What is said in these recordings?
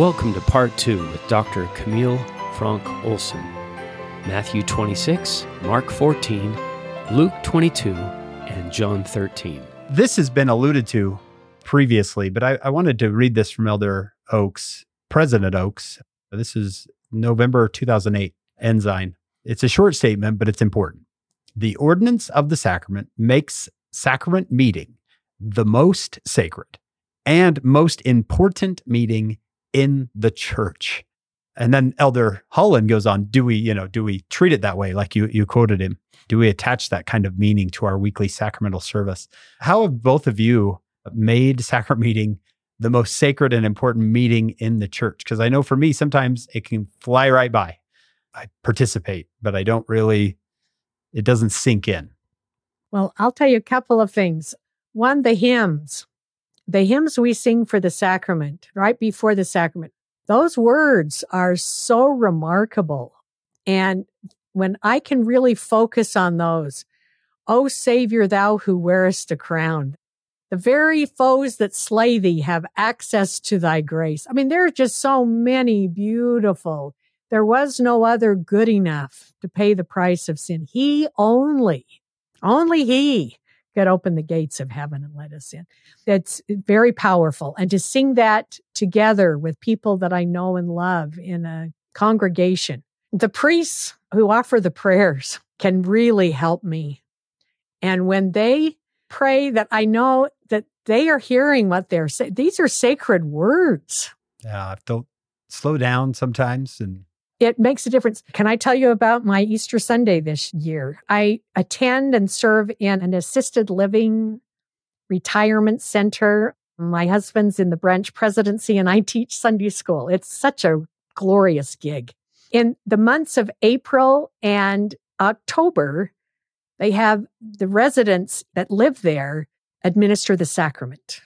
Welcome to part two with Dr. Camille Fronk Olson. Matthew 26, Mark 14, Luke 22, and John 13. This has been alluded to previously, but I, I wanted to read this from Elder Oaks, President Oaks. This is November 2008, Ensign. It's a short statement, but it's important. The ordinance of the sacrament makes sacrament meeting the most sacred and most important meeting in the church. And then Elder Holland goes on, do we, you know, do we treat it that way? Like you you quoted him. Do we attach that kind of meaning to our weekly sacramental service? How have both of you made sacrament meeting the most sacred and important meeting in the church? Because I know for me, sometimes it can fly right by. I participate, but I don't really, it doesn't sink in. Well, I'll tell you a couple of things. One, the hymns, the hymns we sing for the sacrament, right before the sacrament, those words are so remarkable. And when I can really focus on those, O Savior, thou who wearest a crown, the very foes that slay thee have access to thy grace. I mean, there are just so many beautiful. There was no other good enough to pay the price of sin. He only, only he could open the gates of heaven and let us in. That's very powerful. And to sing that together with people that I know and love in a congregation, the priests who offer the prayers can really help me. And when they pray that I know that they are hearing what they're saying. These are sacred words. Yeah, I have to slow down sometimes and it makes a difference. Can I tell you about my Easter Sunday this year? I attend and serve in an assisted living retirement center. My husband's in the branch presidency and I teach Sunday school. It's such a glorious gig. In the months of April and October, they have the residents that live there administer the sacrament.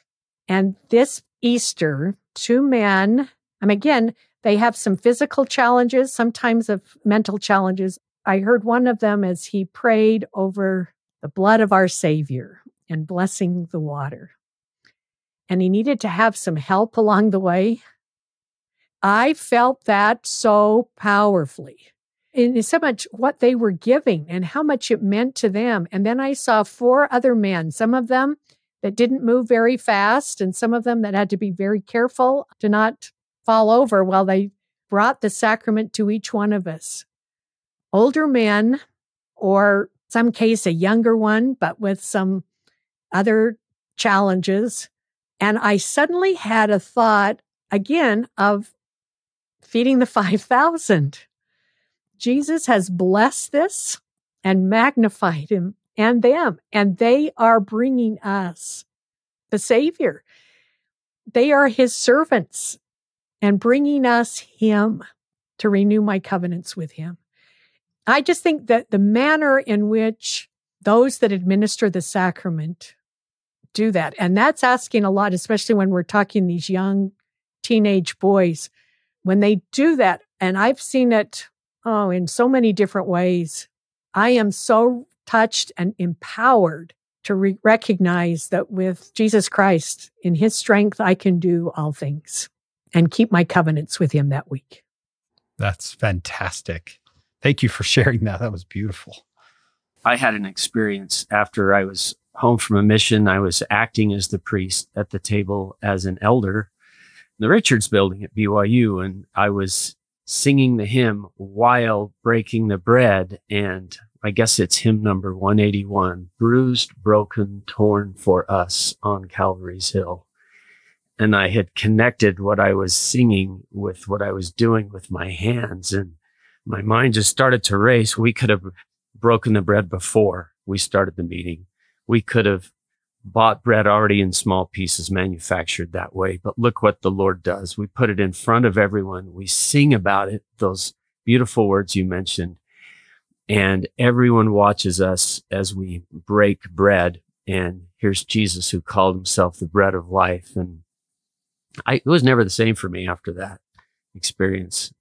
And this Easter, two men, I'm again, they have some physical challenges, sometimes of mental challenges. I heard one of them as he prayed over the blood of our Savior and blessing the water. And he needed to have some help along the way. I felt that so powerfully in so much what they were giving and how much it meant to them. And then I saw four other men, some of them that didn't move very fast, and some of them that had to be very careful to not fall over while they brought the sacrament to each one of us. Older men, or some case a younger one, but with some other challenges. And I suddenly had a thought again of feeding the 5,000 Jesus has blessed this and magnified him and them, and they are bringing us the Savior. They are his servants and bringing us him to renew my covenants with him. I just think that the manner in which those that administer the sacrament do that, and that's asking a lot, especially when we're talking these young teenage boys, when they do that, and I've seen it Oh, in so many different ways. I am so touched and empowered to re- recognize that with Jesus Christ, in his strength, I can do all things and keep my covenants with him that week. That's fantastic. Thank you for sharing that. That was beautiful. I had an experience after I was home from a mission. I was acting as the priest at the table as an elder in the Richards building at BYU. And I was singing the hymn while breaking the bread. And I guess it's hymn number 181, bruised, broken, torn for us on Calvary's Hill. And I had connected what I was singing with what I was doing with my hands. And my mind just started to race. We could have broken the bread before we started the meeting. We could have bought bread already in small pieces manufactured that way. But look what the Lord does. We put it in front of everyone. We sing about it, those beautiful words you mentioned. And everyone watches us as we break bread. And here's Jesus who called himself the bread of life. And I, it was never the same for me after that experience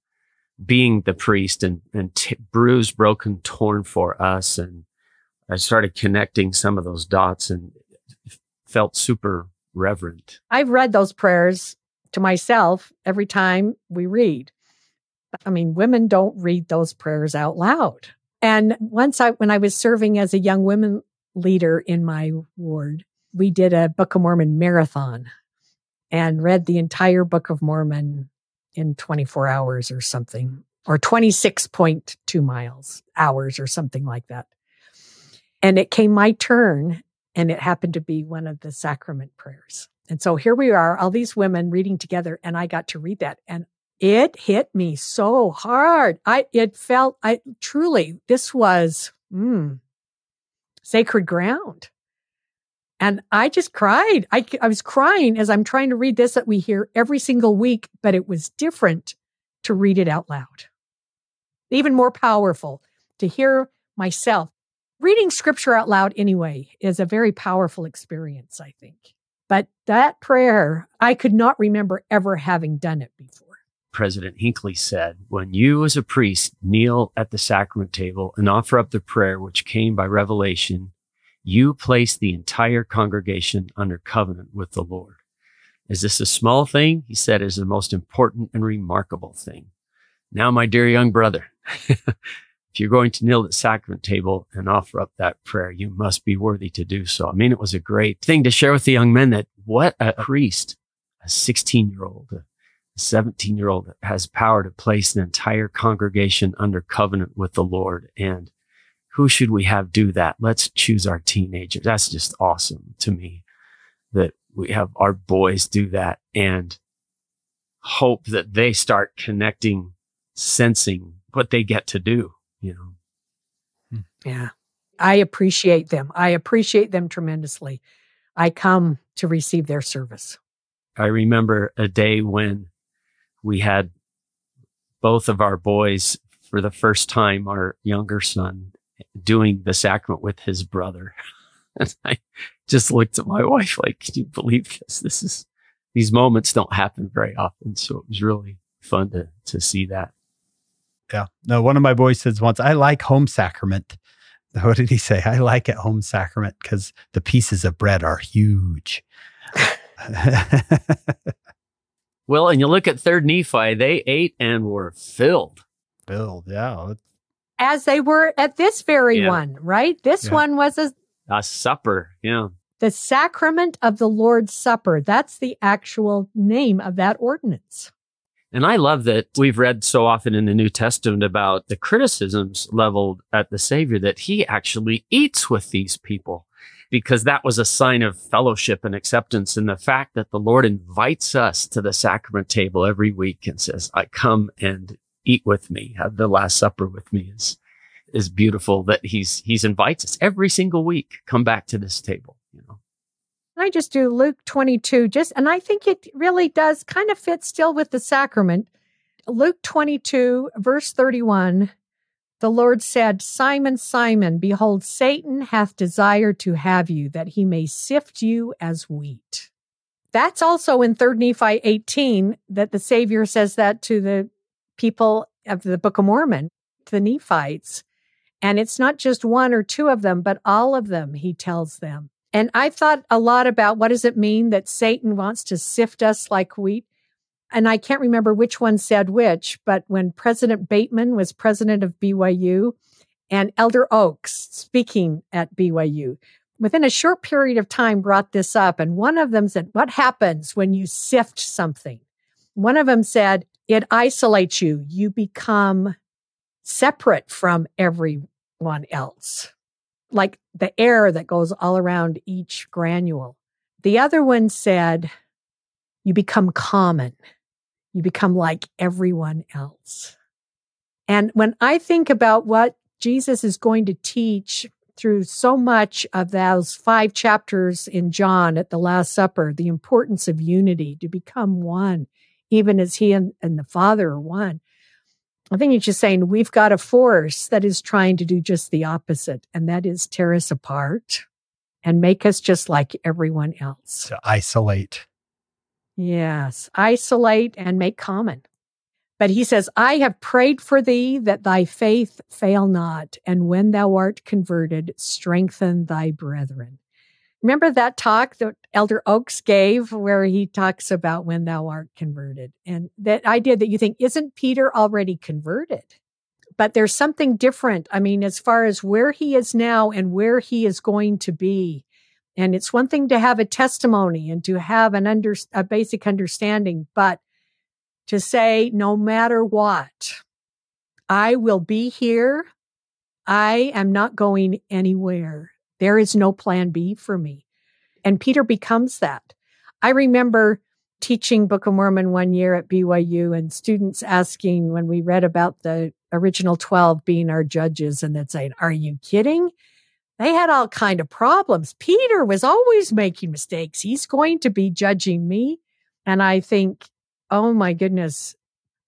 being the priest and, and t- bruised, broken, torn for us. And I started connecting some of those dots and felt super reverent. I've read those prayers to myself every time we read. I mean, women don't read those prayers out loud. And once I, when I was serving as a young women leader in my ward, we did a Book of Mormon marathon and read the entire Book of Mormon in 24 hours or something, or 26.2 miles, hours or something like that. And it came my turn, and it happened to be one of the sacrament prayers. And so here we are, all these women reading together, and I got to read that. And it hit me so hard. I, it felt, I truly, this was mm, sacred ground. And I just cried. I, I was crying as I'm trying to read this that we hear every single week, but it was different to read it out loud. Even more powerful to hear myself. Reading scripture out loud anyway is a very powerful experience, I think. But that prayer, I could not remember ever having done it before. President Hinckley said, When you, as a priest, kneel at the sacrament table and offer up the prayer which came by revelation, you place the entire congregation under covenant with the Lord. Is this a small thing? He said, is the most important and remarkable thing. Now, my dear young brother, if you're going to kneel at the sacrament table and offer up that prayer, you must be worthy to do so. I mean, it was a great thing to share with the young men that what a priest, a 16 year old, a 17 year old has power to place an entire congregation under covenant with the Lord. And who should we have do that? Let's choose our teenagers. That's just awesome to me that we have our boys do that and hope that they start connecting, sensing what they get to do, you know. Yeah. I appreciate them. I appreciate them tremendously. I come to receive their service. I remember a day when we had both of our boys for the first time, our younger son doing the sacrament with his brother. and I just looked at my wife like, can you believe this? This is, these moments don't happen very often. So it was really fun to, to see that. Yeah. No, one of my boys says once, I like home sacrament. What did he say? I like at home sacrament because the pieces of bread are huge. Well, and you look at Third Nephi, they ate and were filled. Filled, yeah. As they were at this very yeah. one, right? This yeah. one was a, a supper, yeah. The sacrament of the Lord's Supper. That's the actual name of that ordinance. And I love that we've read so often in the New Testament about the criticisms leveled at the Savior that he actually eats with these people because that was a sign of fellowship and acceptance. And the fact that the Lord invites us to the sacrament table every week and says, I come and eat with me, have the last supper with me is, is beautiful that he's, he's invites us every single week. Come back to this table, you know. I just do Luke 22 just, and I think it really does kind of fit still with the sacrament. Luke 22 verse 31 the Lord said, Simon, Simon, behold, Satan hath desired to have you, that he may sift you as wheat. That's also in 3 Nephi 18 that the Savior says that to the people of the Book of Mormon, the Nephites. And it's not just one or two of them, but all of them, he tells them. And I thought a lot about what does it mean that Satan wants to sift us like wheat? and I can't remember which one said which, but when President Bateman was president of BYU and Elder Oaks speaking at BYU, within a short period of time brought this up. And one of them said, What happens when you sift something? One of them said, It isolates you. You become separate from everyone else, like the air that goes all around each granule. The other one said, You become common you become like everyone else. And when I think about what Jesus is going to teach through so much of those five chapters in John at the Last Supper, the importance of unity, to become one, even as he and, and the Father are one. I think he's just saying we've got a force that is trying to do just the opposite, and that is tear us apart and make us just like everyone else. To isolate. Yes, isolate and make common. But he says, I have prayed for thee that thy faith fail not, and when thou art converted, strengthen thy brethren. Remember that talk that Elder Oaks gave where he talks about when thou art converted and that idea that you think, isn't Peter already converted? But there's something different. I mean, as far as where he is now and where he is going to be. And it's one thing to have a testimony and to have an under, a basic understanding, but to say, no matter what, I will be here. I am not going anywhere. There is no plan B for me. And Peter becomes that. I remember teaching Book of Mormon one year at BYU and students asking when we read about the original 12 being our judges and then saying, are you kidding? They had all kind of problems. Peter was always making mistakes. He's going to be judging me. And I think, oh my goodness,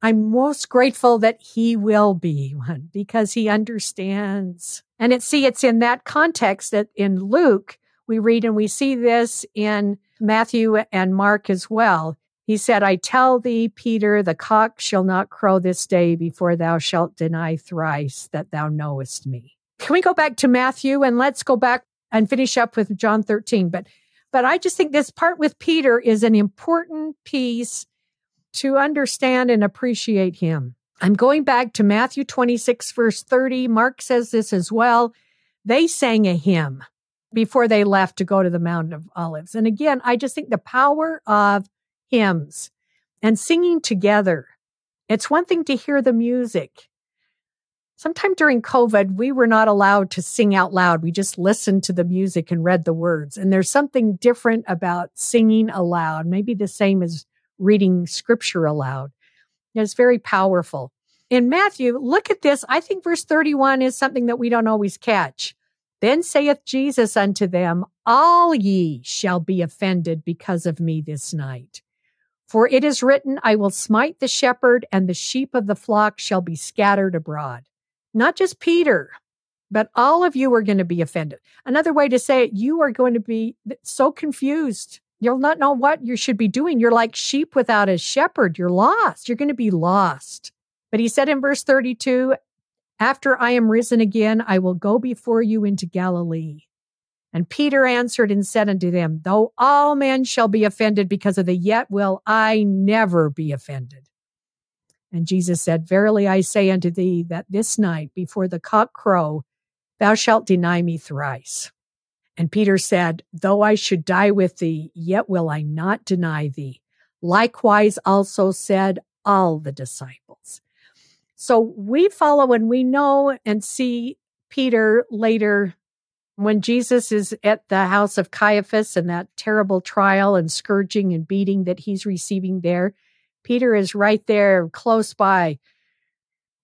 I'm most grateful that he will be one because he understands. And it see it's in that context that in Luke we read and we see this in Matthew and Mark as well. He said, I tell thee, Peter, the cock shall not crow this day before thou shalt deny thrice that thou knowest me. Can we go back to Matthew and let's go back and finish up with John 13? But but I just think this part with Peter is an important piece to understand and appreciate him. I'm going back to Matthew 26, verse 30. Mark says this as well. They sang a hymn before they left to go to the Mountain of Olives. And again, I just think the power of hymns and singing together. It's one thing to hear the music. Sometime during COVID, we were not allowed to sing out loud. We just listened to the music and read the words. And there's something different about singing aloud, maybe the same as reading scripture aloud. It's very powerful. In Matthew, look at this. I think verse 31 is something that we don't always catch. Then saith Jesus unto them, All ye shall be offended because of me this night. For it is written, I will smite the shepherd, and the sheep of the flock shall be scattered abroad. Not just Peter, but all of you are going to be offended. Another way to say it, you are going to be so confused You'll not know what you should be doing. You're like sheep without a shepherd. You're lost. You're going to be lost. But he said in verse 32 After I am risen again, I will go before you into Galilee. And Peter answered and said unto them, Though all men shall be offended because of the yet will I never be offended. And Jesus said, Verily I say unto thee that this night before the cock crow, thou shalt deny me thrice. And Peter said, Though I should die with thee, yet will I not deny thee. Likewise also said all the disciples. So we follow and we know and see Peter later when Jesus is at the house of Caiaphas and that terrible trial and scourging and beating that he's receiving there. Peter is right there close by.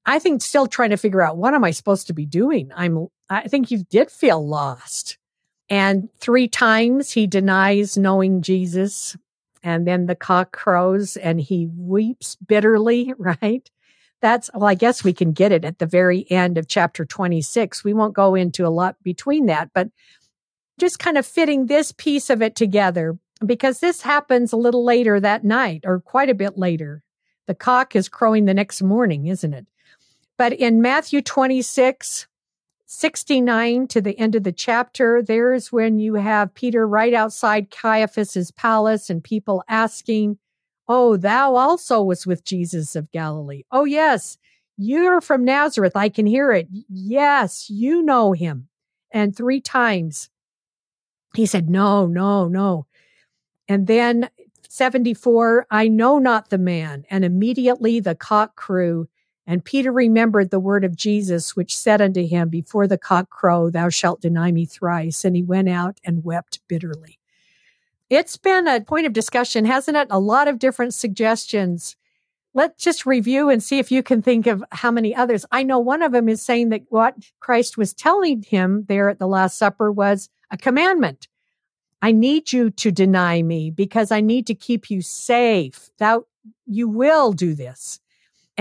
I think still trying to figure out what am I supposed to be doing? I'm I think you did feel lost. And three times he denies knowing Jesus. And then the cock crows and he weeps bitterly, right? That's, well, I guess we can get it at the very end of chapter 26. We won't go into a lot between that, but just kind of fitting this piece of it together because this happens a little later that night or quite a bit later. The cock is crowing the next morning, isn't it? But in Matthew 26, 69 to the end of the chapter, there's when you have Peter right outside Caiaphas's palace and people asking, Oh, thou also was with Jesus of Galilee. Oh, yes, you're from Nazareth. I can hear it. Yes, you know him. And three times he said, No, no, no. And then 74, I know not the man. And immediately the cock crew and Peter remembered the word of Jesus, which said unto him, Before the cock crow, thou shalt deny me thrice. And he went out and wept bitterly. It's been a point of discussion, hasn't it? A lot of different suggestions. Let's just review and see if you can think of how many others. I know one of them is saying that what Christ was telling him there at the Last Supper was a commandment. I need you to deny me because I need to keep you safe. Thou, you will do this.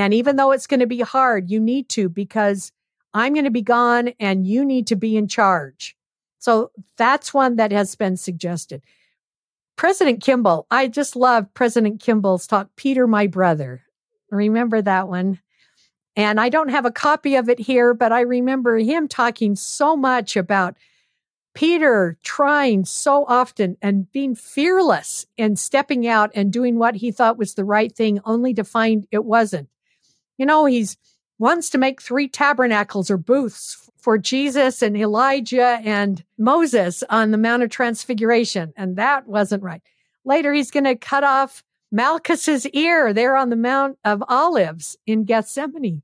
And even though it's going to be hard, you need to because I'm going to be gone and you need to be in charge. So that's one that has been suggested. President Kimball, I just love President Kimball's talk, Peter, my brother. Remember that one? And I don't have a copy of it here, but I remember him talking so much about Peter trying so often and being fearless and stepping out and doing what he thought was the right thing, only to find it wasn't. You know, he's wants to make three tabernacles or booths for Jesus and Elijah and Moses on the Mount of Transfiguration, and that wasn't right. Later, he's going to cut off Malchus's ear there on the Mount of Olives in Gethsemane.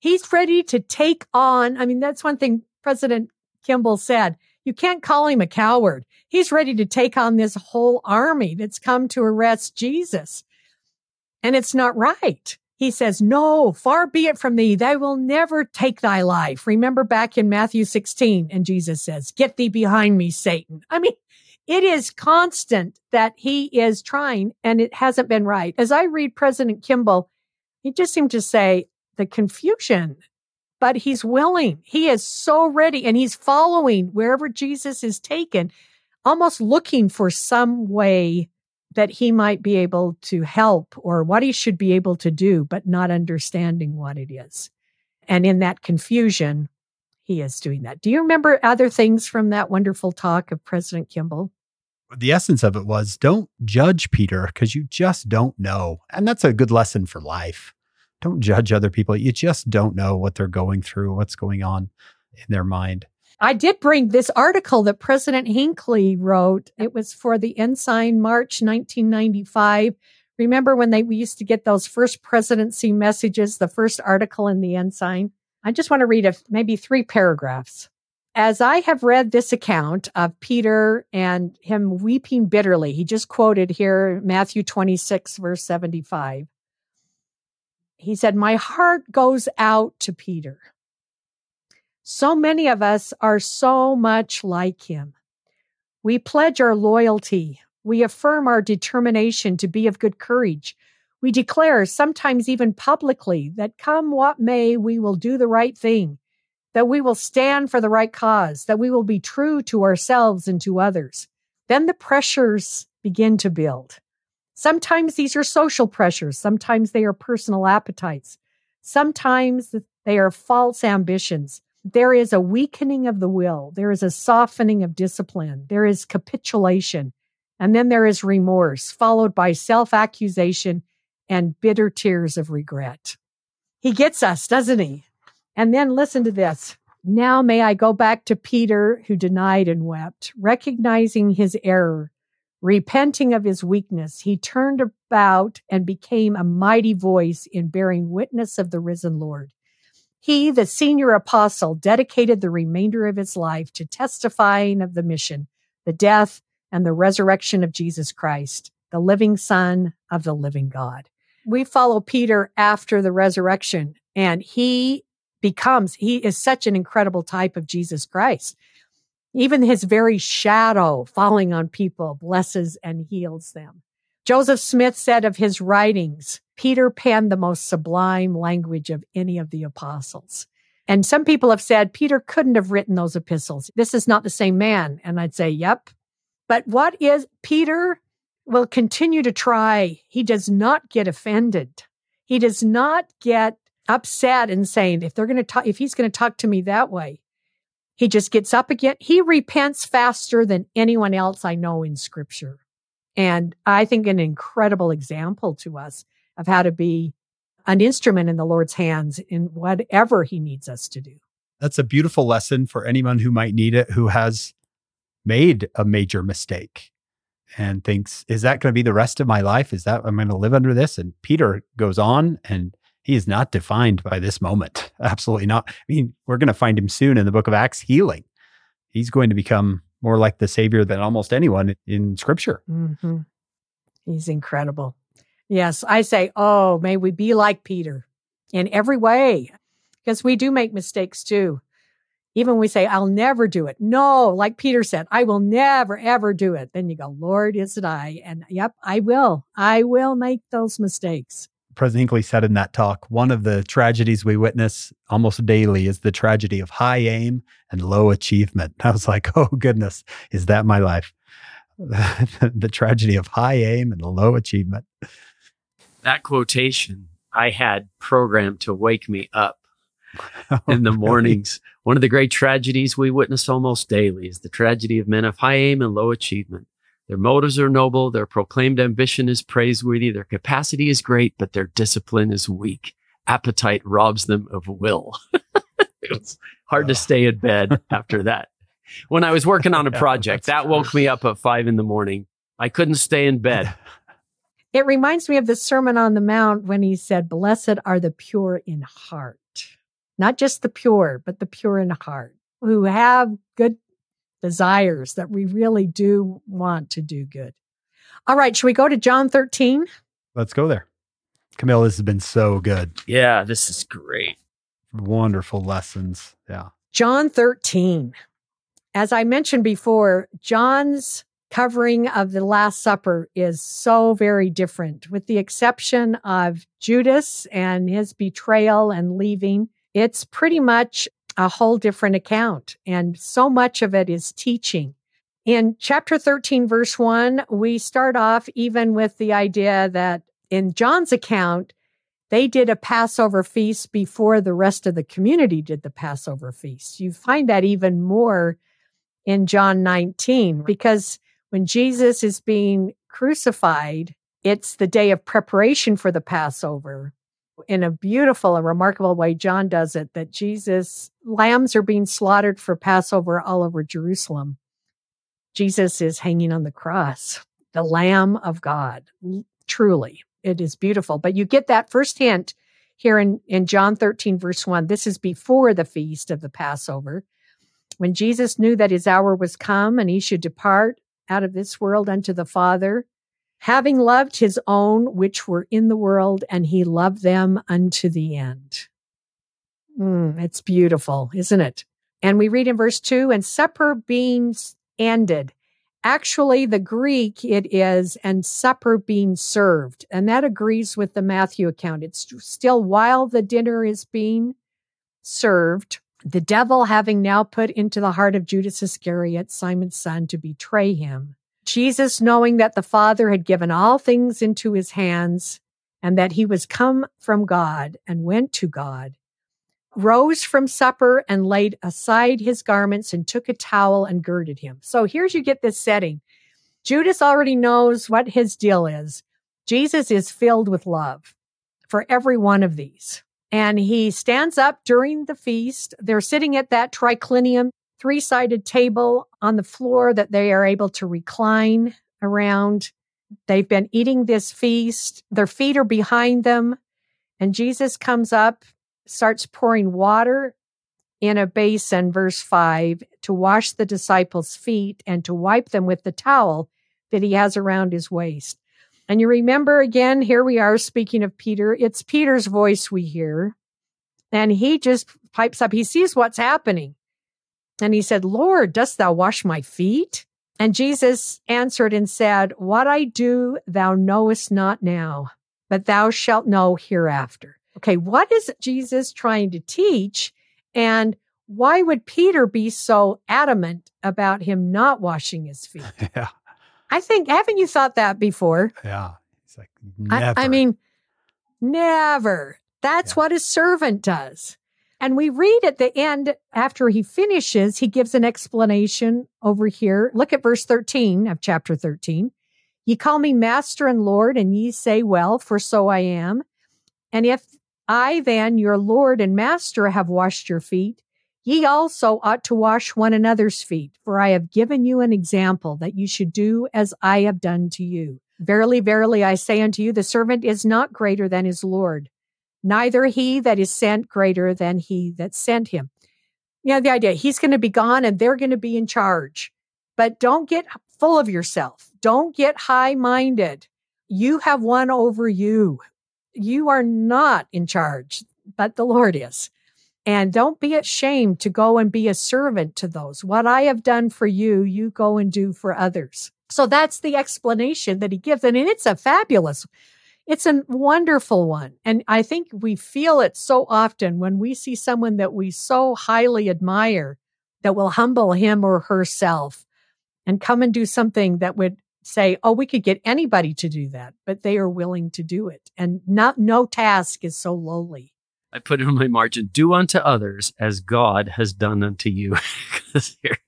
He's ready to take on. I mean, that's one thing President Kimball said. You can't call him a coward. He's ready to take on this whole army that's come to arrest Jesus. And it's not right. He says, No, far be it from thee. They will never take thy life. Remember back in Matthew 16, and Jesus says, Get thee behind me, Satan. I mean, it is constant that he is trying, and it hasn't been right. As I read President Kimball, he just seemed to say the confusion but he's willing. He is so ready and he's following wherever Jesus is taken, almost looking for some way that he might be able to help or what he should be able to do, but not understanding what it is. And in that confusion, he is doing that. Do you remember other things from that wonderful talk of President Kimball? The essence of it was don't judge Peter because you just don't know. And that's a good lesson for life don't judge other people. You just don't know what they're going through, what's going on in their mind. I did bring this article that President Hinckley wrote. It was for the Ensign March 1995. Remember when they we used to get those first presidency messages, the first article in the Ensign? I just want to read a, maybe three paragraphs. As I have read this account of Peter and him weeping bitterly, he just quoted here Matthew 26, verse 75 he said, My heart goes out to Peter. So many of us are so much like him. We pledge our loyalty. We affirm our determination to be of good courage. We declare, sometimes even publicly, that come what may, we will do the right thing, that we will stand for the right cause, that we will be true to ourselves and to others. Then the pressures begin to build. Sometimes these are social pressures. Sometimes they are personal appetites. Sometimes they are false ambitions. There is a weakening of the will. There is a softening of discipline. There is capitulation. And then there is remorse, followed by self accusation and bitter tears of regret. He gets us, doesn't he? And then listen to this. Now may I go back to Peter, who denied and wept, recognizing his error Repenting of his weakness, he turned about and became a mighty voice in bearing witness of the risen Lord. He, the senior apostle, dedicated the remainder of his life to testifying of the mission, the death, and the resurrection of Jesus Christ, the living Son of the living God. We follow Peter after the resurrection, and he becomes, he is such an incredible type of Jesus Christ. Even his very shadow falling on people blesses and heals them. Joseph Smith said of his writings, Peter penned the most sublime language of any of the apostles. And some people have said Peter couldn't have written those epistles. This is not the same man. And I'd say, yep. But what is Peter will continue to try. He does not get offended. He does not get upset and saying, if they're going to talk, if he's going to talk to me that way, he just gets up again. He repents faster than anyone else I know in scripture. And I think an incredible example to us of how to be an instrument in the Lord's hands in whatever he needs us to do. That's a beautiful lesson for anyone who might need it, who has made a major mistake and thinks, is that going to be the rest of my life? Is that I'm going to live under this? And Peter goes on and he is not defined by this moment. Absolutely not. I mean, we're going to find him soon in the book of Acts healing. He's going to become more like the Savior than almost anyone in Scripture. Mm-hmm. He's incredible. Yes, I say, oh, may we be like Peter in every way, because we do make mistakes too. Even we say, I'll never do it. No, like Peter said, I will never, ever do it. Then you go, Lord, is it I? And yep, I will. I will make those mistakes. President Hinckley said in that talk, one of the tragedies we witness almost daily is the tragedy of high aim and low achievement. I was like, oh goodness, is that my life? the tragedy of high aim and low achievement. That quotation I had programmed to wake me up in the mornings. One of the great tragedies we witness almost daily is the tragedy of men of high aim and low achievement. Their motives are noble, their proclaimed ambition is praiseworthy, their capacity is great, but their discipline is weak. Appetite robs them of will. it was hard to stay in bed after that. When I was working on a project, that's that woke me up at five in the morning. I couldn't stay in bed. It reminds me of the Sermon on the Mount when he said, Blessed are the pure in heart. Not just the pure, but the pure in heart, who have good desires that we really do want to do good. All right, should we go to John 13? Let's go there. Camille, this has been so good. Yeah, this is great. Wonderful lessons. Yeah. John 13. As I mentioned before, John's covering of the Last Supper is so very different, with the exception of Judas and his betrayal and leaving. It's pretty much a whole different account, and so much of it is teaching. In chapter 13, verse 1, we start off even with the idea that in John's account, they did a Passover feast before the rest of the community did the Passover feast. You find that even more in John 19, because when Jesus is being crucified, it's the day of preparation for the Passover. In a beautiful and remarkable way, John does it that Jesus, lambs are being slaughtered for Passover all over Jerusalem. Jesus is hanging on the cross, the Lamb of God, truly it is beautiful. But you get that first hint here in, in John 13, verse 1. This is before the feast of the Passover. When Jesus knew that his hour was come and he should depart out of this world unto the Father, having loved his own which were in the world, and he loved them unto the end. Mm, it's beautiful, isn't it? And we read in verse 2 and supper being ended, Actually, the Greek it is, and supper being served. And that agrees with the Matthew account. It's still while the dinner is being served, the devil having now put into the heart of Judas Iscariot, Simon's son, to betray him. Jesus, knowing that the Father had given all things into his hands and that he was come from God and went to God, rose from supper and laid aside his garments and took a towel and girded him. So here's you get this setting. Judas already knows what his deal is. Jesus is filled with love for every one of these. And he stands up during the feast. They're sitting at that triclinium, three sided table on the floor that they are able to recline around. They've been eating this feast. Their feet are behind them. And Jesus comes up starts pouring water in a basin, verse 5, to wash the disciples' feet and to wipe them with the towel that he has around his waist. And you remember again, here we are speaking of Peter. It's Peter's voice we hear. And he just pipes up. He sees what's happening. And he said, Lord, dost thou wash my feet? And Jesus answered and said, What I do thou knowest not now, but thou shalt know hereafter. Okay, what is Jesus trying to teach? And why would Peter be so adamant about him not washing his feet? Yeah. I think, haven't you thought that before? Yeah. It's like, I. I mean, never. That's Yeah. what a servant does. And we read at the end, after he finishes, he gives an explanation over here. Look at verse 13 of chapter 13. Ye call me master and Lord, and ye say, Well, for so I am. And if I then, your Lord and master, have washed your feet, ye also ought to wash one another's feet. For I have given you an example that you should do as I have done to you. Verily, verily, I say unto you, the servant is not greater than his Lord, neither he that is sent greater than he that sent him. You know, the idea, he's going to be gone and they're going to be in charge. But don't get full of yourself. Don't get high minded. You have one over you. You are not in charge, but the Lord is. And don't be ashamed to go and be a servant to those. What I have done for you, you go and do for others. So that's the explanation that he gives. And it's a fabulous, it's a wonderful one. And I think we feel it so often when we see someone that we so highly admire that will humble him or herself and come and do something that would say, oh, we could get anybody to do that, but they are willing to do it. And not, no task is so lowly. I put in my margin, do unto others as God has done unto you. Here,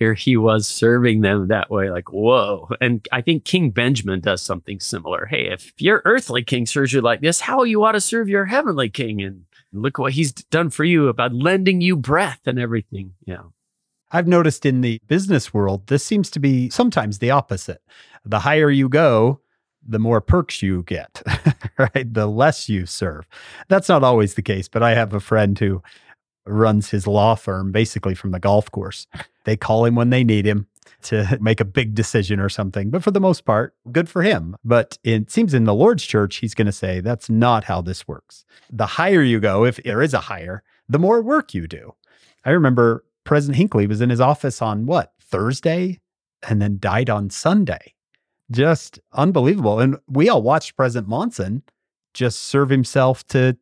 here he was serving them that way, like, whoa. And I think King Benjamin does something similar. Hey, if your earthly king serves you like this, how you ought to serve your heavenly king? And look what he's done for you about lending you breath and everything. Yeah. I've noticed in the business world, this seems to be sometimes the opposite. The higher you go, the more perks you get, right? The less you serve. That's not always the case, but I have a friend who runs his law firm basically from the golf course. They call him when they need him to make a big decision or something. But for the most part, good for him. But it seems in the Lord's church, he's going to say that's not how this works. The higher you go, if there is a higher, the more work you do. I remember President Hinckley was in his office on what, Thursday, and then died on Sunday. Just unbelievable. And we all watched President Monson just serve himself to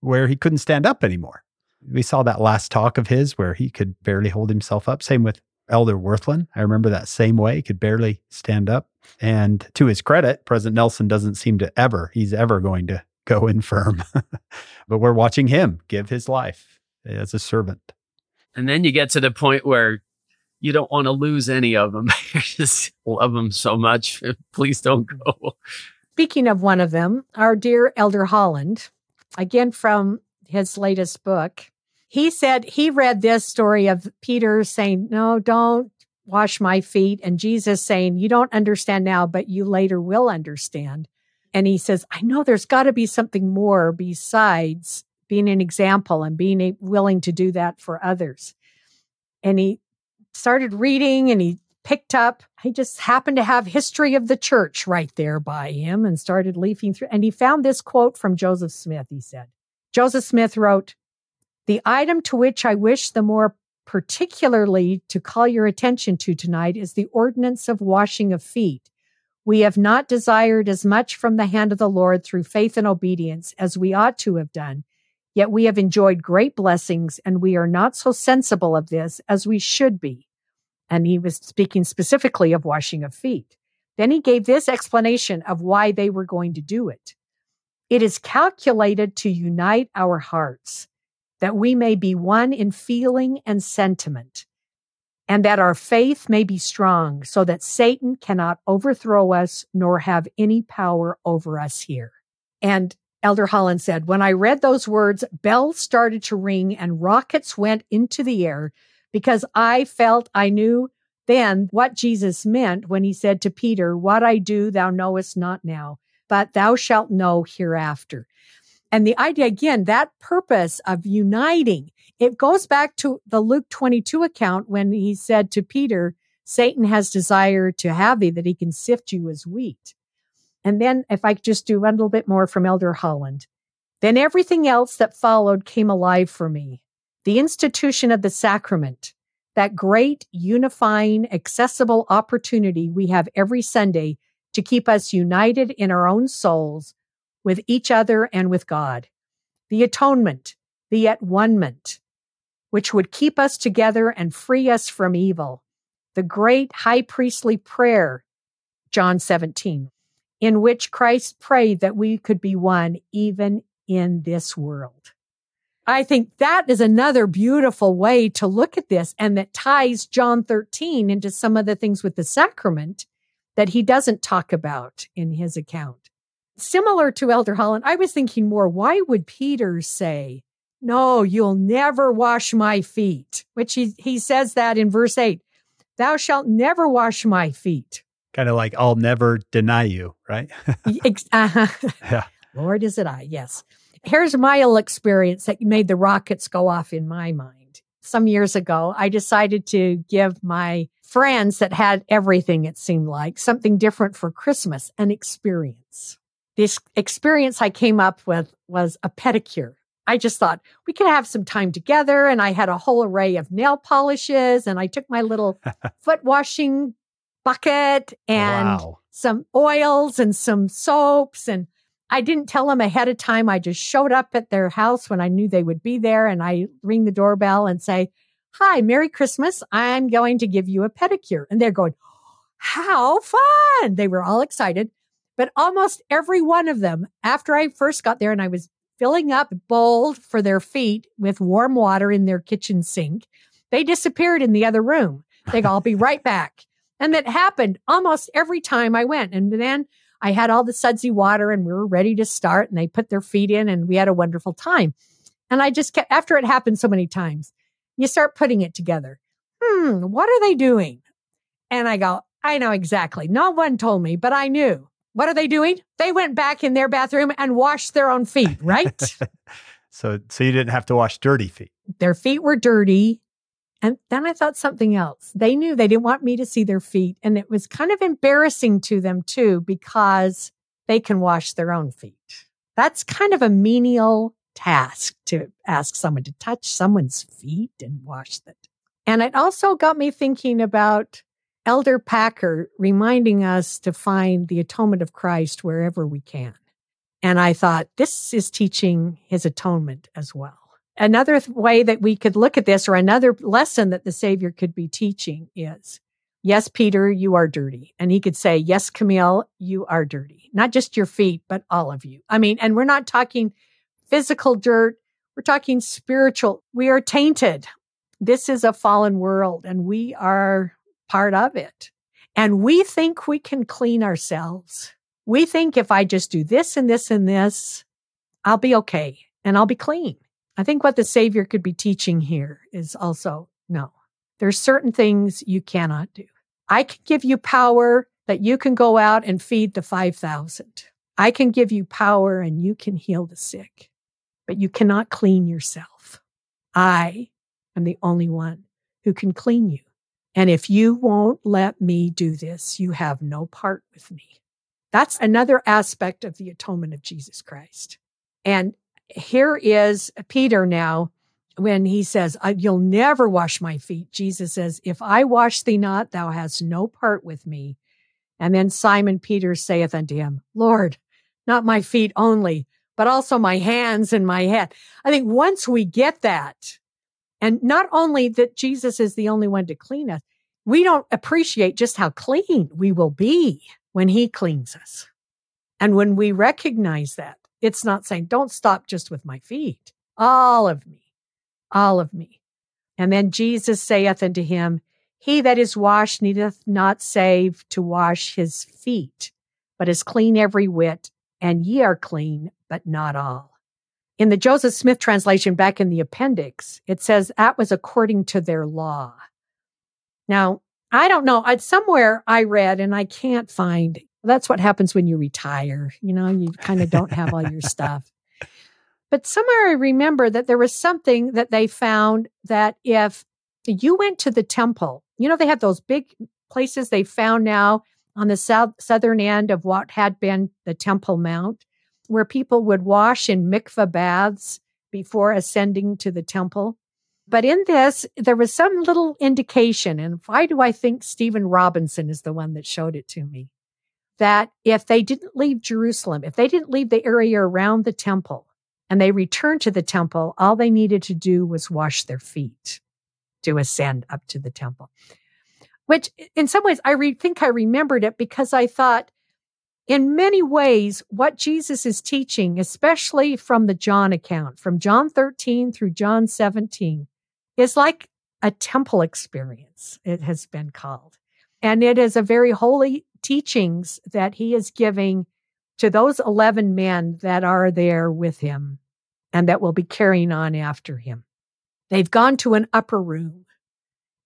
where he couldn't stand up anymore. We saw that last talk of his where he could barely hold himself up. Same with Elder Wirthlin. I remember that same way. He could barely stand up. And to his credit, President Nelson doesn't seem to ever, he's ever going to go infirm. but we're watching him give his life as a servant. And then you get to the point where you don't want to lose any of them. you just love them so much. Please don't go. Speaking of one of them, our dear Elder Holland, again from his latest book, he said he read this story of Peter saying, No, don't wash my feet. And Jesus saying, You don't understand now, but you later will understand. And he says, I know there's got to be something more besides being an example and being willing to do that for others. And he started reading and he picked up, he just happened to have history of the church right there by him and started leafing through. And he found this quote from Joseph Smith. He said, Joseph Smith wrote, The item to which I wish the more particularly to call your attention to tonight is the ordinance of washing of feet. We have not desired as much from the hand of the Lord through faith and obedience as we ought to have done. Yet we have enjoyed great blessings, and we are not so sensible of this as we should be. And he was speaking specifically of washing of feet. Then he gave this explanation of why they were going to do it. It is calculated to unite our hearts, that we may be one in feeling and sentiment, and that our faith may be strong, so that Satan cannot overthrow us nor have any power over us here. And Elder Holland said, When I read those words, bells started to ring and rockets went into the air because I felt I knew then what Jesus meant when he said to Peter, What I do, thou knowest not now, but thou shalt know hereafter. And the idea, again, that purpose of uniting, it goes back to the Luke 22 account when he said to Peter, Satan has desired to have thee that he can sift you as wheat. And then if I could just do a little bit more from Elder Holland, then everything else that followed came alive for me. The institution of the sacrament, that great unifying, accessible opportunity we have every Sunday to keep us united in our own souls with each other and with God. The atonement, the at one-ment, which would keep us together and free us from evil. The great high priestly prayer, John 17, in which Christ prayed that we could be one even in this world. I think that is another beautiful way to look at this and that ties John 13 into some of the things with the sacrament that he doesn't talk about in his account. Similar to Elder Holland, I was thinking more, why would Peter say, no, you'll never wash my feet, which he, he says that in verse eight, thou shalt never wash my feet kind of like I'll never deny you, right? uh-huh. Yeah. Lord, is it I? Yes. Here's my little experience that made the rockets go off in my mind. Some years ago, I decided to give my friends that had everything, it seemed like, something different for Christmas, an experience. This experience I came up with was a pedicure. I just thought we could have some time together. And I had a whole array of nail polishes and I took my little foot washing bucket and wow. some oils and some soaps. And I didn't tell them ahead of time. I just showed up at their house when I knew they would be there and I ring the doorbell and say, Hi, Merry Christmas. I'm going to give you a pedicure. And they're going, How fun. They were all excited. But almost every one of them, after I first got there and I was filling up bowls for their feet with warm water in their kitchen sink. They disappeared in the other room. They'd all be right back. And that happened almost every time I went. And then I had all the sudsy water and we were ready to start and they put their feet in and we had a wonderful time. And I just kept, after it happened so many times, you start putting it together. Hmm, what are they doing? And I go, I know exactly. No one told me, but I knew. What are they doing? They went back in their bathroom and washed their own feet, right? so so you didn't have to wash dirty feet. Their feet were dirty. And then I thought something else. They knew they didn't want me to see their feet. And it was kind of embarrassing to them too, because they can wash their own feet. That's kind of a menial task to ask someone to touch someone's feet and wash them. And it also got me thinking about Elder Packer reminding us to find the atonement of Christ wherever we can. And I thought this is teaching his atonement as well. Another th- way that we could look at this, or another lesson that the Savior could be teaching is Yes, Peter, you are dirty. And he could say, Yes, Camille, you are dirty. Not just your feet, but all of you. I mean, and we're not talking physical dirt, we're talking spiritual. We are tainted. This is a fallen world, and we are part of it. And we think we can clean ourselves. We think if I just do this and this and this, I'll be okay and I'll be clean. I think what the Savior could be teaching here is also no, there's certain things you cannot do. I can give you power that you can go out and feed the 5,000. I can give you power and you can heal the sick, but you cannot clean yourself. I am the only one who can clean you. And if you won't let me do this, you have no part with me. That's another aspect of the atonement of Jesus Christ. And here is Peter now when he says, You'll never wash my feet. Jesus says, If I wash thee not, thou hast no part with me. And then Simon Peter saith unto him, Lord, not my feet only, but also my hands and my head. I think once we get that, and not only that Jesus is the only one to clean us, we don't appreciate just how clean we will be when he cleans us. And when we recognize that, it's not saying, don't stop just with my feet, all of me, all of me. And then Jesus saith unto him, He that is washed needeth not save to wash his feet, but is clean every whit, and ye are clean, but not all. In the Joseph Smith translation back in the appendix, it says that was according to their law. Now, I don't know. I'd somewhere I read, and I can't find that's what happens when you retire. You know, you kind of don't have all your stuff. But somewhere I remember that there was something that they found that if you went to the temple, you know, they had those big places they found now on the south southern end of what had been the Temple Mount, where people would wash in mikvah baths before ascending to the temple. But in this, there was some little indication, and why do I think Stephen Robinson is the one that showed it to me? that if they didn't leave Jerusalem, if they didn't leave the area around the temple and they returned to the temple, all they needed to do was wash their feet to ascend up to the temple. Which, in some ways, I re- think I remembered it because I thought, in many ways, what Jesus is teaching, especially from the John account, from John 13 through John 17, is like a temple experience, it has been called. And it is a very holy teachings that he is giving to those 11 men that are there with him and that will be carrying on after him. They've gone to an upper room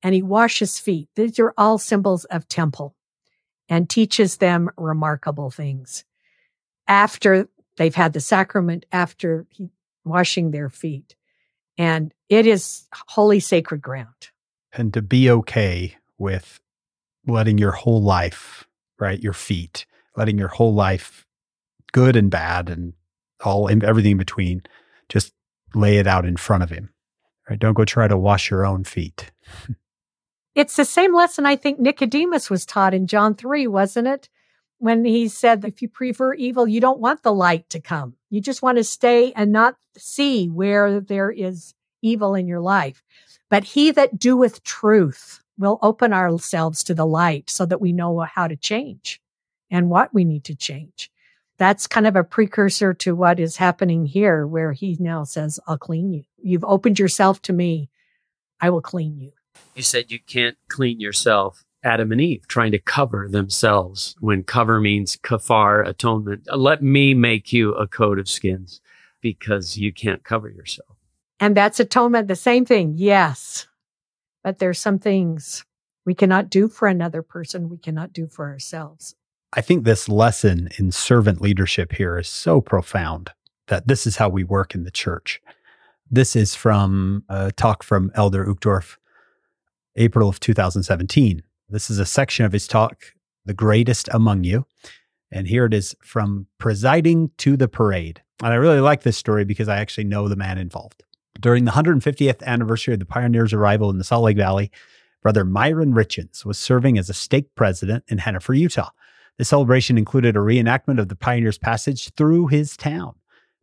and he washes feet. These are all symbols of temple and teaches them remarkable things. After they've had the sacrament, after he, washing their feet. And it is holy sacred ground. And to be okay with letting your whole life right? Your feet, letting your whole life, good and bad and all in everything in between, just lay it out in front of him. Right? Don't go try to wash your own feet. it's the same lesson I think Nicodemus was taught in John 3, wasn't it? When he said if you prefer evil, you don't want the light to come. You just want to stay and not see where there is evil in your life. But he that doeth truth we'll open ourselves to the light so that we know how to change and what we need to change. That's kind of a precursor to what is happening here, where he now says, I'll clean you. You've opened yourself to me. I will clean you. You said you can't clean yourself. Adam and Eve trying to cover themselves when cover means kafar, atonement. Let me make you a coat of skins because you can't cover yourself. And that's atonement, the same thing. Yes. But there's some things we cannot do for another person, we cannot do for ourselves. I think this lesson in servant leadership here is so profound that this is how we work in the church. This is from a talk from Elder Uchtdorf, April of 2017. This is a section of his talk, The Greatest Among You. And here it is from presiding to the parade. And I really like this story because I actually know the man involved. During the 150th anniversary of the pioneers' arrival in the Salt Lake Valley, Brother Myron Richins was serving as a stake president in Henefer, Utah. The celebration included a reenactment of the pioneers' passage through his town.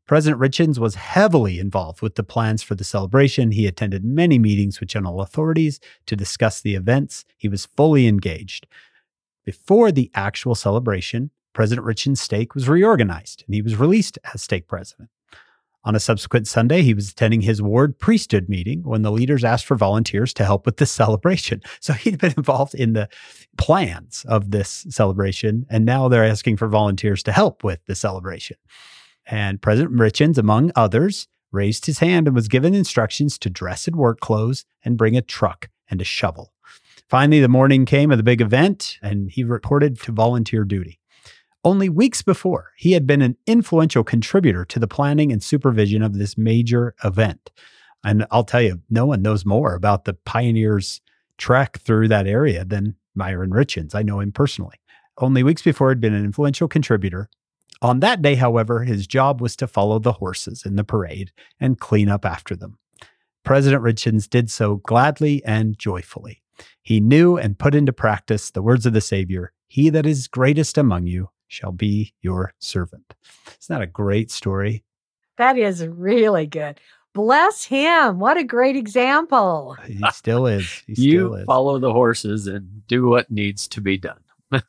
President Richins was heavily involved with the plans for the celebration. He attended many meetings with general authorities to discuss the events. He was fully engaged. Before the actual celebration, President Richins' stake was reorganized and he was released as stake president. On a subsequent Sunday, he was attending his ward priesthood meeting when the leaders asked for volunteers to help with the celebration. So he'd been involved in the plans of this celebration, and now they're asking for volunteers to help with the celebration. And President Richins, among others, raised his hand and was given instructions to dress in work clothes and bring a truck and a shovel. Finally, the morning came of the big event, and he reported to volunteer duty. Only weeks before, he had been an influential contributor to the planning and supervision of this major event. And I'll tell you, no one knows more about the pioneers' trek through that area than Myron Richins. I know him personally. Only weeks before, he had been an influential contributor on that day, however, his job was to follow the horses in the parade and clean up after them. President Richins did so gladly and joyfully. He knew and put into practice the words of the Savior He that is greatest among you shall be your servant. Isn't that a great story? That is really good. Bless him. What a great example. He still is. He you still is. follow the horses and do what needs to be done.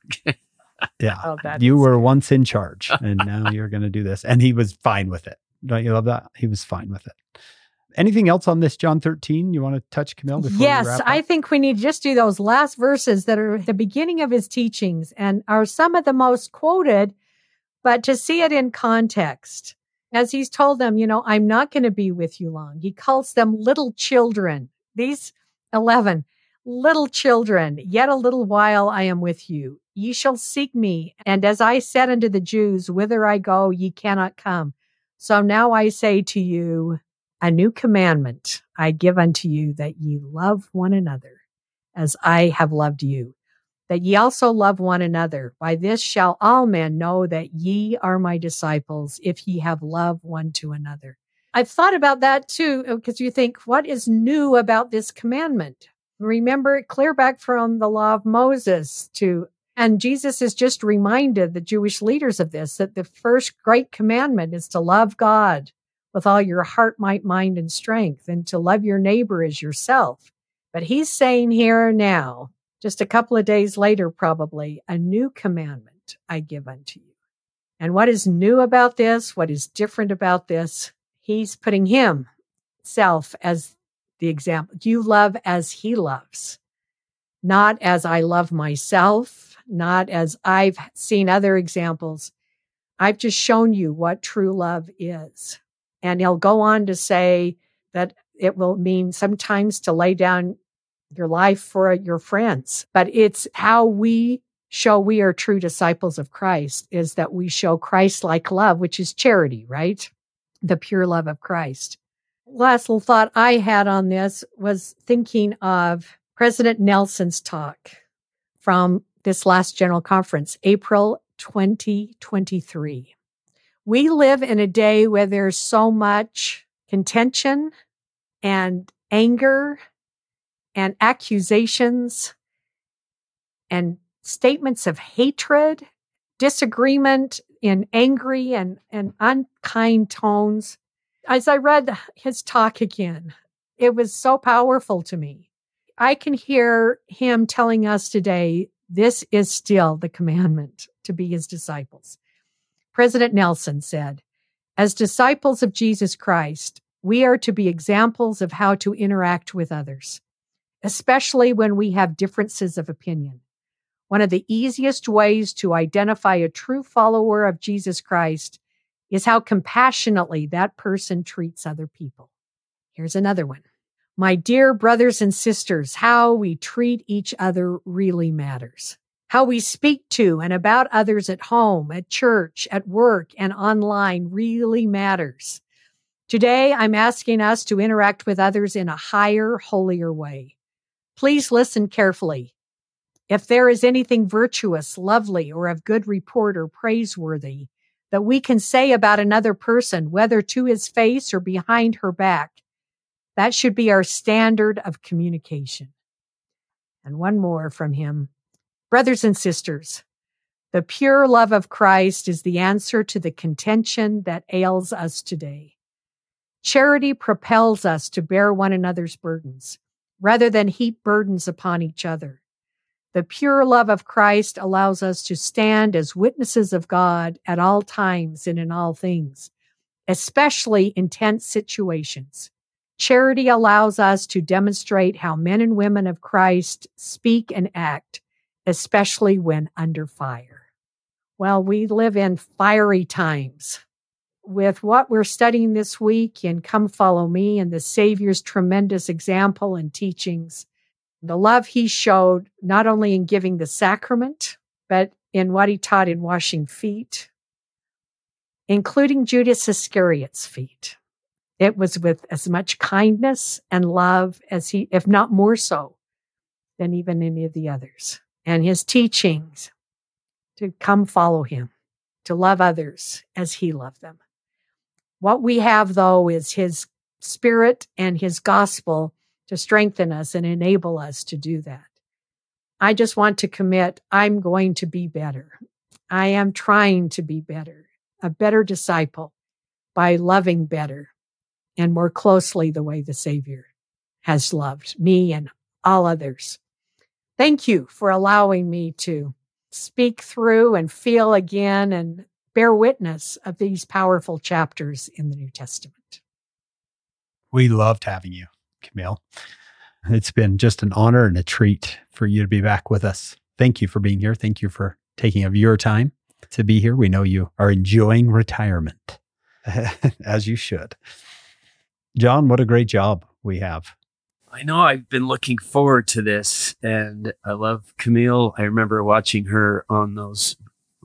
Yeah. Oh, you were once in charge and now you're going to do this. And he was fine with it. Don't you love that? He was fine with it. Anything else on this John 13 you want to touch, Camille? Before we Yes, I think we need to just do those last verses that are the beginning of his teachings and are some of the most quoted, but to see it in context. As he's told them, you know, I'm not going to be with you long. He calls them little children. These 11, little children, yet a little while I am with you. Ye shall seek me. And as I said unto the Jews, whither I go, ye cannot come. So now I say to you, a new commandment I give unto you that ye love one another as I have loved you, that ye also love one another. By this shall all men know that ye are my disciples if ye have love one to another. I've thought about that too, uh, because you think, what is new about this commandment? Remember clear back from the law of Moses to and Jesus has just reminded the Jewish leaders of this that the first great commandment is to love God with all your heart, might, mind, and strength, and to love your neighbor as yourself. But he's saying here now, just a couple of days later, probably, a new commandment I give unto you. And what is new about this? What is different about this? He's putting himself as the example. You love as he loves, not as I love myself, not as I've seen other examples. I've just shown you what true love is. And he'll go on to say that it will mean sometimes to lay down your life for your friends, but it's how we show we are true disciples of Christ is that we show Christ like love, which is charity, right? The pure love of Christ. Last little thought I had on this was thinking of President Nelson's talk from this last general conference, April 2023. We live in a day where there's so much contention and anger and accusations and statements of hatred, disagreement in angry and, and unkind tones. As I read his talk again, it was so powerful to me. I can hear him telling us today this is still the commandment to be his disciples. President Nelson said, As disciples of Jesus Christ, we are to be examples of how to interact with others, especially when we have differences of opinion. One of the easiest ways to identify a true follower of Jesus Christ is how compassionately that person treats other people. Here's another one. My dear brothers and sisters, how we treat each other really matters. How we speak to and about others at home, at church, at work, and online really matters. Today, I'm asking us to interact with others in a higher, holier way. Please listen carefully. If there is anything virtuous, lovely, or of good report or praiseworthy that we can say about another person, whether to his face or behind her back, that should be our standard of communication. And one more from him. Brothers and sisters, the pure love of Christ is the answer to the contention that ails us today. Charity propels us to bear one another's burdens rather than heap burdens upon each other. The pure love of Christ allows us to stand as witnesses of God at all times and in all things, especially in tense situations. Charity allows us to demonstrate how men and women of Christ speak and act, especially when under fire. Well, we live in fiery times. With what we're studying this week in Come Follow Me and the Savior's tremendous example and teachings, the love he showed not only in giving the sacrament, but in what he taught in washing feet, including Judas Iscariot's feet. It was with as much kindness and love as he, if not more so, than even any of the others. And his teachings to come follow him, to love others as he loved them. What we have, though, is his spirit and his gospel to strengthen us and enable us to do that. I just want to commit, I'm going to be better. I am trying to be better, a better disciple by loving better, and more closely the way the Savior has loved me and all others. Thank you for allowing me to speak through and feel again and bear witness of these powerful chapters in the New Testament. We loved having you, Camille. It's been just an honor and a treat for you to be back with us. Thank you for being here. Thank you for taking of your time to be here. We know you are enjoying retirement, as you should. John, what a great job we have. I know I've been looking forward to this and I love Camille. I remember watching her on those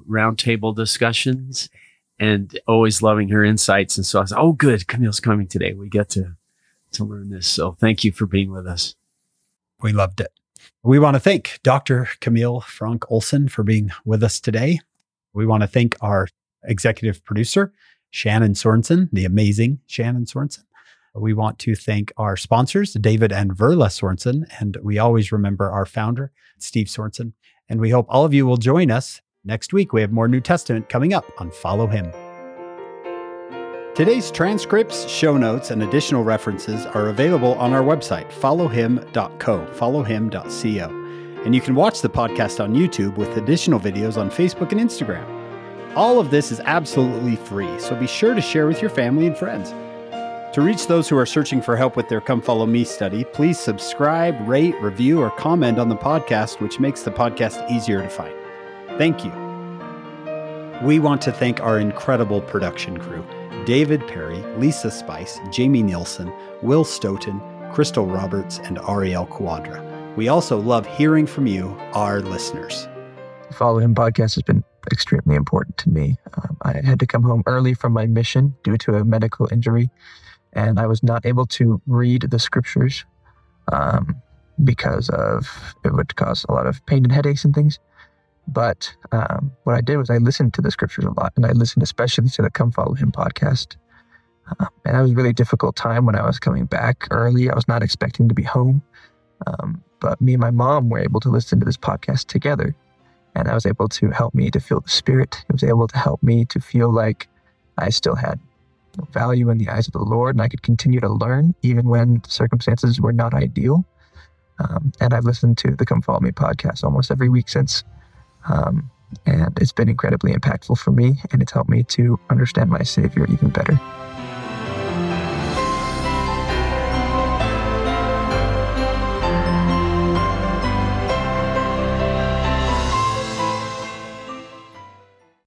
roundtable discussions and always loving her insights. And so I was, oh, good. Camille's coming today. We get to, to learn this. So thank you for being with us. We loved it. We want to thank Dr. Camille Fronk Olson for being with us today. We want to thank our executive producer, Shannon Sorensen, the amazing Shannon Sorensen. We want to thank our sponsors, David and Verla Sorensen, and we always remember our founder, Steve Sorensen. And we hope all of you will join us next week. We have more New Testament coming up on Follow Him. Today's transcripts, show notes, and additional references are available on our website, followhim.co, followhim.co. And you can watch the podcast on YouTube with additional videos on Facebook and Instagram. All of this is absolutely free, so be sure to share with your family and friends. To reach those who are searching for help with their Come Follow Me study, please subscribe, rate, review, or comment on the podcast, which makes the podcast easier to find. Thank you. We want to thank our incredible production crew David Perry, Lisa Spice, Jamie Neilson, Will Stoughton, Krystal Roberts, and Ariel Cuadra. We also love hearing from you, our listeners. Follow Him podcast has been extremely important to me. Um, I had to come home early from my mission due to a medical injury and I was not able to read the scriptures um, because of it would cause a lot of pain and headaches and things. But um, what I did was I listened to the scriptures a lot, and I listened especially to the Come Follow Him podcast. Uh, and that was a really difficult time when I was coming back early. I was not expecting to be home, um, but me and my mom were able to listen to this podcast together, and I was able to help me to feel the Spirit. It was able to help me to feel like I still had value in the eyes of the Lord, and I could continue to learn even when circumstances were not ideal. Um, and I've listened to the Come Follow Me podcast almost every week since. Um, And it's been incredibly impactful for me, and it's helped me to understand my Savior even better.